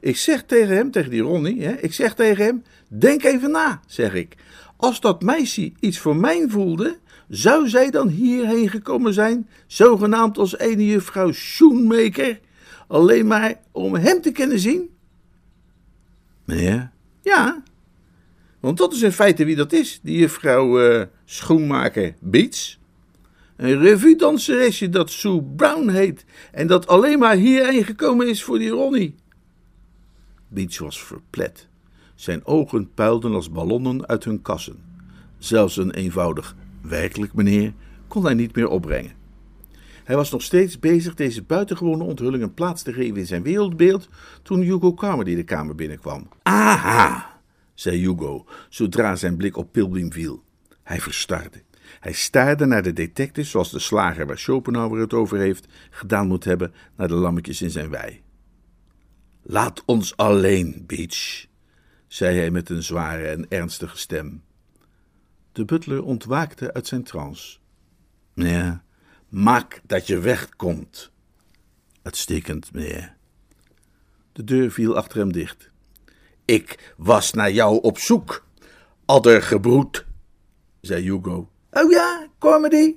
Ik zeg tegen hem, tegen die Ronnie, hè, ik zeg tegen hem, denk even na, zeg ik. Als dat meisje iets voor mij voelde, zou zij dan hierheen gekomen zijn, zogenaamd als ene juffrouw Schoenmaker, alleen maar om hem te kunnen zien? Meneer? Ja, want dat is in feite wie dat is, die juffrouw uh, Schoenmaker Beats. Een revue-danseresje dat Sue Brown heet en dat alleen maar hierheen gekomen is voor die Ronnie. Beats was verplet. Zijn ogen puilden als ballonnen uit hun kassen. Zelfs een eenvoudig werkelijk meneer kon hij niet meer opbrengen. Hij was nog steeds bezig deze buitengewone onthulling een plaats te geven in zijn wereldbeeld toen Hugo Carmody de kamer binnenkwam. Aha, zei Hugo, zodra zijn blik op Pilgrim viel. Hij verstarde. Hij staarde naar de detective zoals de slager waar Schopenhauer het over heeft gedaan moet hebben naar de lammetjes in zijn wei. Laat ons alleen, Beach, zei hij met een zware en ernstige stem. De butler ontwaakte uit zijn trance. Meneer, maak dat je wegkomt. Uitstekend, meneer. De deur viel achter hem dicht. Ik was naar jou op zoek, addergebroed, zei Hugo. Oh ja, comedy,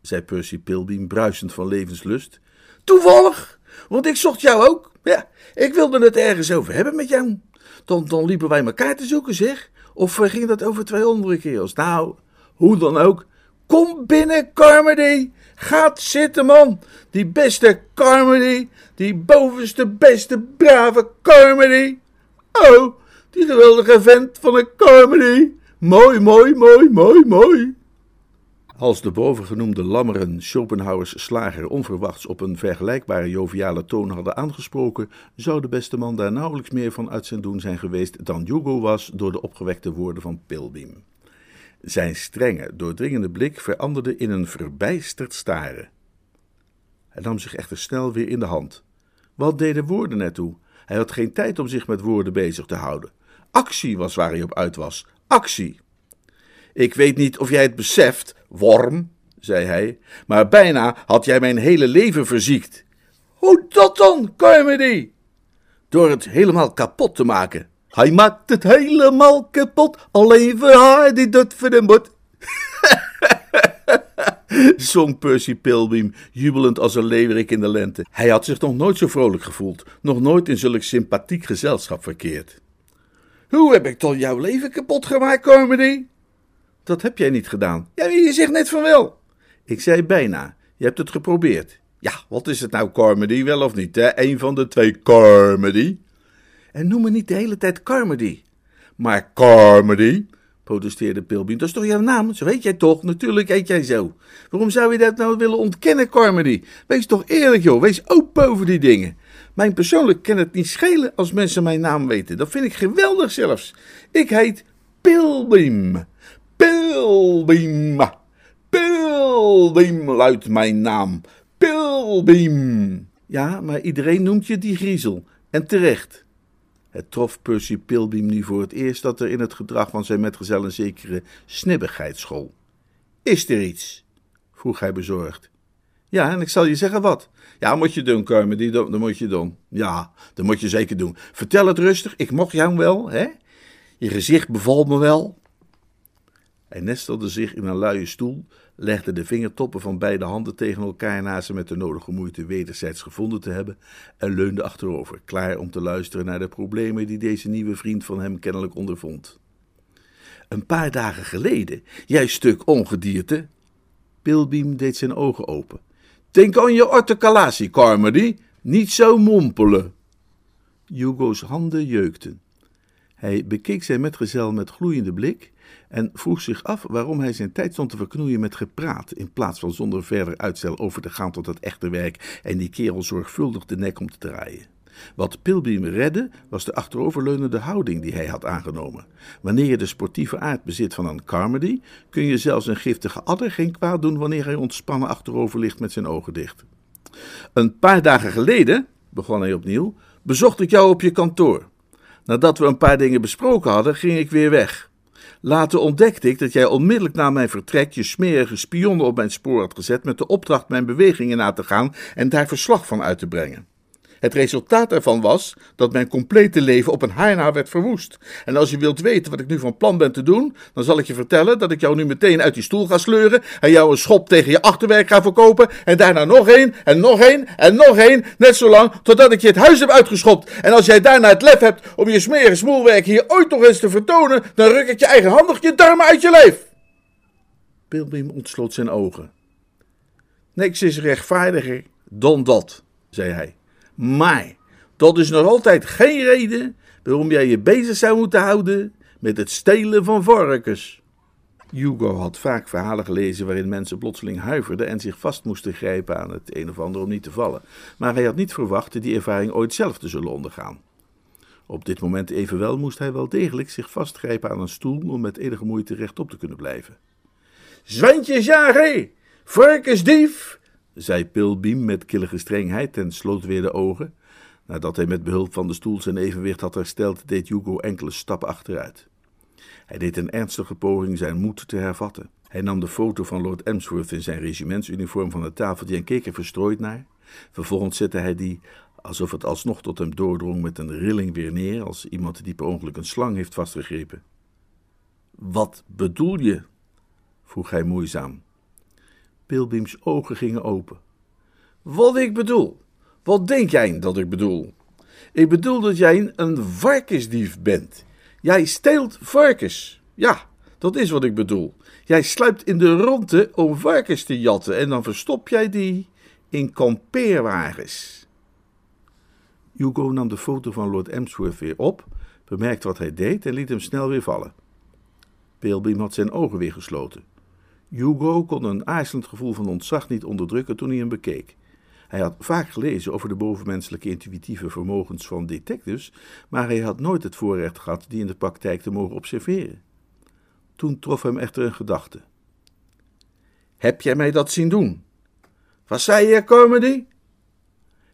zei Percy Pilbeam, bruisend van levenslust. Toevallig, want ik zocht jou ook. Ja, ik wilde het ergens over hebben met jou. Dan, dan liepen wij elkaar te zoeken, zeg. Of ging dat over twee andere kerels? Nou, hoe dan ook. Kom binnen, Carmody. Gaat zitten, man. Die beste Carmody. Die bovenste, beste, brave Carmody. Oh, die geweldige vent van een Carmody. Mooi, mooi, mooi, mooi, mooi. Als de bovengenoemde lammeren Schopenhauers slager onverwachts op een vergelijkbare joviale toon hadden aangesproken, zou de beste man daar nauwelijks meer van uit zijn doen zijn geweest dan Hugo was door de opgewekte woorden van Pilbeam. Zijn strenge, doordringende blik veranderde in een verbijsterd staren. Hij nam zich echter snel weer in de hand. Wat deden woorden ertoe? Hij had geen tijd om zich met woorden bezig te houden. Actie was waar hij op uit was. Actie! Ik weet niet of jij het beseft, worm, zei hij, maar bijna had jij mijn hele leven verziekt. Hoe dat dan, Carmody? Door het helemaal kapot te maken. Hij maakt het helemaal kapot, alleen voor haar die dat voor hem wordt. zong Percy Pilbeam, jubelend als een leeuwerik in de lente. Hij had zich nog nooit zo vrolijk gevoeld, nog nooit in zulk sympathiek gezelschap verkeerd. Hoe heb ik toch jouw leven kapot gemaakt, Carmody? Dat heb jij niet gedaan. Ja, je zegt net van wel. Ik zei bijna. Je hebt het geprobeerd. Ja, wat is het nou, Carmody, wel of niet? Hè? Een van de twee Carmody. En noem me niet de hele tijd Carmody. Maar Carmody, protesteerde Pilbeam, dat is toch jouw naam? Zo heet jij toch? Natuurlijk heet jij zo. Waarom zou je dat nou willen ontkennen, Carmody? Wees toch eerlijk, joh. Wees open over die dingen. Mijn persoonlijk kan het niet schelen als mensen mijn naam weten. Dat vind ik geweldig zelfs. Ik heet Pilbeam. Pilbeam. Pilbeam luidt mijn naam. Pilbeam. Ja, maar iedereen noemt je die griezel. En terecht. Het trof Percy Pilbeam nu voor het eerst dat er in het gedrag van zijn metgezel een zekere snibbigheid school. Is er iets? vroeg hij bezorgd. Ja, en ik zal je zeggen wat. Ja, moet je doen, Carmen, dat, dat moet je doen. Ja, dat moet je zeker doen. Vertel het rustig, ik mocht jou wel, hè? Je gezicht bevalt me wel. Hij nestelde zich in een luie stoel, legde de vingertoppen van beide handen tegen elkaar na ze met de nodige moeite wederzijds gevonden te hebben en leunde achterover, klaar om te luisteren naar de problemen die deze nieuwe vriend van hem kennelijk ondervond. Een paar dagen geleden, jij stuk ongedierte. Pilbeam deed zijn ogen open. Denk aan je ortocalatie, Carmody. Niet zo mompelen. Hugo's handen jeukten. Hij bekeek zijn metgezel met gloeiende blik en vroeg zich af waarom hij zijn tijd stond te verknoeien met gepraat, in plaats van zonder verder uitstel over te gaan tot het echte werk en die kerel zorgvuldig de nek om te draaien. Wat Pilbeam redde, was de achteroverleunende houding die hij had aangenomen. Wanneer je de sportieve aard bezit van een Carmody, kun je zelfs een giftige adder geen kwaad doen wanneer hij ontspannen achterover ligt met zijn ogen dicht. Een paar dagen geleden, begon hij opnieuw, bezocht ik jou op je kantoor. Nadat we een paar dingen besproken hadden, ging ik weer weg. Later ontdekte ik dat jij onmiddellijk na mijn vertrek je smerige spionnen op mijn spoor had gezet met de opdracht mijn bewegingen na te gaan en daar verslag van uit te brengen. Het resultaat daarvan was dat mijn complete leven op een haar na werd verwoest. En als je wilt weten wat ik nu van plan ben te doen, dan zal ik je vertellen dat ik jou nu meteen uit die stoel ga sleuren en jou een schop tegen je achterwerk ga verkopen en daarna nog één en nog één en nog één, net zolang totdat ik je het huis heb uitgeschopt. En als jij daarna het lef hebt om je smerige smoelwerk hier ooit nog eens te vertonen, dan ruk ik je eigenhandig je darmen uit je lijf. Pilbeam ontsloot zijn ogen. Niks is rechtvaardiger dan dat, zei hij. Maar dat is nog altijd geen reden waarom jij je bezig zou moeten houden met het stelen van varkens. Hugo had vaak verhalen gelezen waarin mensen plotseling huiverden en zich vast moesten grijpen aan het een of ander om niet te vallen. Maar hij had niet verwacht die ervaring ooit zelf te zullen ondergaan. Op dit moment evenwel moest hij wel degelijk zich vastgrijpen aan een stoel om met enige moeite rechtop te kunnen blijven. Zwijntjesjager, varkensdief, zei Pilbeam met killige strengheid en sloot weer de ogen. Nadat hij met behulp van de stoel zijn evenwicht had hersteld, deed Hugo enkele stappen achteruit. Hij deed een ernstige poging zijn moed te hervatten. Hij nam de foto van Lord Emsworth in zijn regimentsuniform van het tafeltje en keek er verstrooid naar. Vervolgens zette hij die, alsof het alsnog tot hem doordrong, met een rilling weer neer, als iemand die per ongeluk een slang heeft vastgegrepen. Wat bedoel je? vroeg hij moeizaam. Pilbeams ogen gingen open. Wat ik bedoel? Wat denk jij dat ik bedoel? Ik bedoel dat jij een varkensdief bent. Jij steelt varkens. Ja, dat is wat ik bedoel. Jij sluipt in de ronde om varkens te jatten en dan verstop jij die in kampeerwagens. Hugo nam de foto van Lord Emsworth weer op, bemerkte wat hij deed en liet hem snel weer vallen. Pilbeam had zijn ogen weer gesloten. Hugo kon een aarzelend gevoel van ontzag niet onderdrukken toen hij hem bekeek. Hij had vaak gelezen over de bovenmenselijke intuïtieve vermogens van detectives, maar hij had nooit het voorrecht gehad die in de praktijk te mogen observeren. Toen trof hem echter een gedachte. Heb jij mij dat zien doen? Wat zei je, Comedy?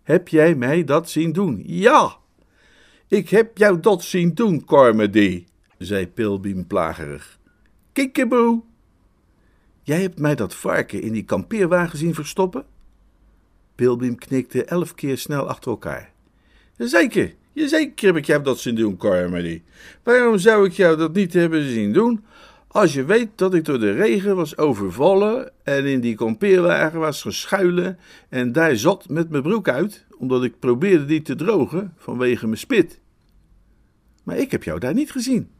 Heb jij mij dat zien doen? Ja! Ik heb jou dat zien doen, Carmody, zei Pilbeam plagerig. Kikkeboe! Jij hebt mij dat varken in die kampeerwagen zien verstoppen? Pilbeam knikte elf keer snel achter elkaar. Zeker, zeker heb ik jou dat zien doen, Carmody. Waarom zou ik jou dat niet hebben zien doen? Als je weet dat ik door de regen was overvallen en in die kampeerwagen was geschuilen en daar zat met mijn broek uit, omdat ik probeerde die te drogen vanwege mijn spit. Maar ik heb jou daar niet gezien.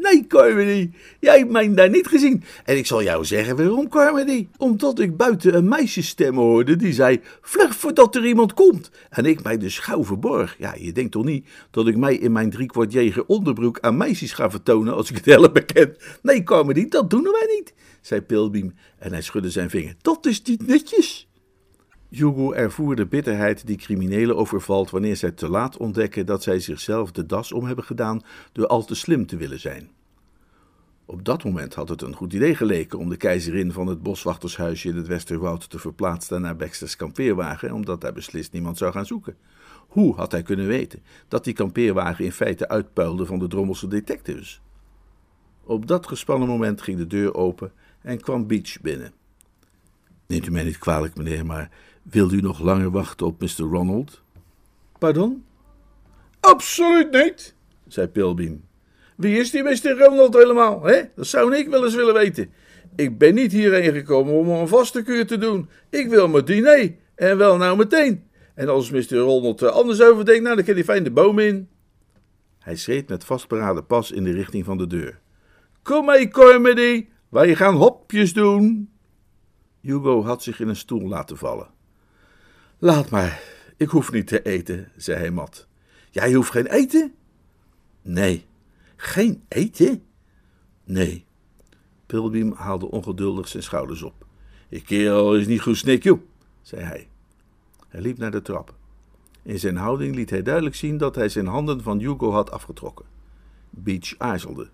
Nee, Carmody, jij hebt mij daar niet gezien. En ik zal jou zeggen waarom, Carmody. Omdat ik buiten een meisjesstem hoorde die zei, vlug voordat er iemand komt. En ik mij dus gauw verborg. Ja, je denkt toch niet dat ik mij in mijn driekwart jeger onderbroek aan meisjes ga vertonen als ik het helemaal bekend. Nee, Carmody, dat doen wij niet, zei Pilbeam en hij schudde zijn vinger. Dat is niet netjes. Hugo ervoer de bitterheid die criminelen overvalt wanneer zij te laat ontdekken dat zij zichzelf de das om hebben gedaan door al te slim te willen zijn. Op dat moment had het een goed idee geleken om de keizerin van het boswachtershuisje in het Westerwoud te verplaatsen naar Baxter's kampeerwagen, omdat daar beslist niemand zou gaan zoeken. Hoe had hij kunnen weten dat die kampeerwagen in feite uitpuilde van de drommelse detectives? Op dat gespannen moment ging de deur open en kwam Beach binnen. Neemt u mij niet kwalijk, meneer, maar wilt u nog langer wachten op Mr. Ronald? Pardon? Absoluut niet, zei Pilbeam. Wie is die Mr. Ronald helemaal, hè? Dat zou ik wel eens willen weten. Ik ben niet hierheen gekomen om een vaste kuur te doen. Ik wil mijn diner, en wel nou meteen. En als Mr. Ronald er anders over denkt, nou, dan kan hij fijn de boom in. Hij schreed met vastberaden pas in de richting van de deur. Kom mee, Comedy, wij gaan hopjes doen. Hugo had zich in een stoel laten vallen. Laat maar, ik hoef niet te eten, zei hij mat. Jij hoeft geen eten? Nee. Geen eten? Nee. Pilbeam haalde ongeduldig zijn schouders op. Ik kerel is niet goed snik, zei hij. Hij liep naar de trap. In zijn houding liet hij duidelijk zien dat hij zijn handen van Hugo had afgetrokken. Beach aarzelde.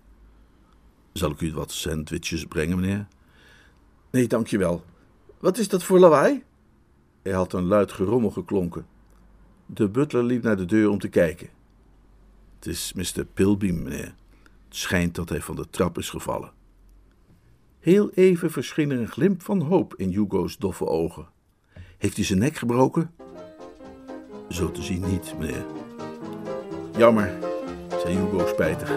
Zal ik u wat sandwiches brengen, meneer? Nee, dankjewel. Wat is dat voor lawaai? Er had een luid gerommel geklonken. De butler liep naar de deur om te kijken. Het is Mr. Pilbeam, meneer. Het schijnt dat hij van de trap is gevallen. Heel even verscheen er een glimp van hoop in Hugo's doffe ogen. Heeft hij zijn nek gebroken? Zo te zien niet, meneer. Jammer, zei Hugo spijtig.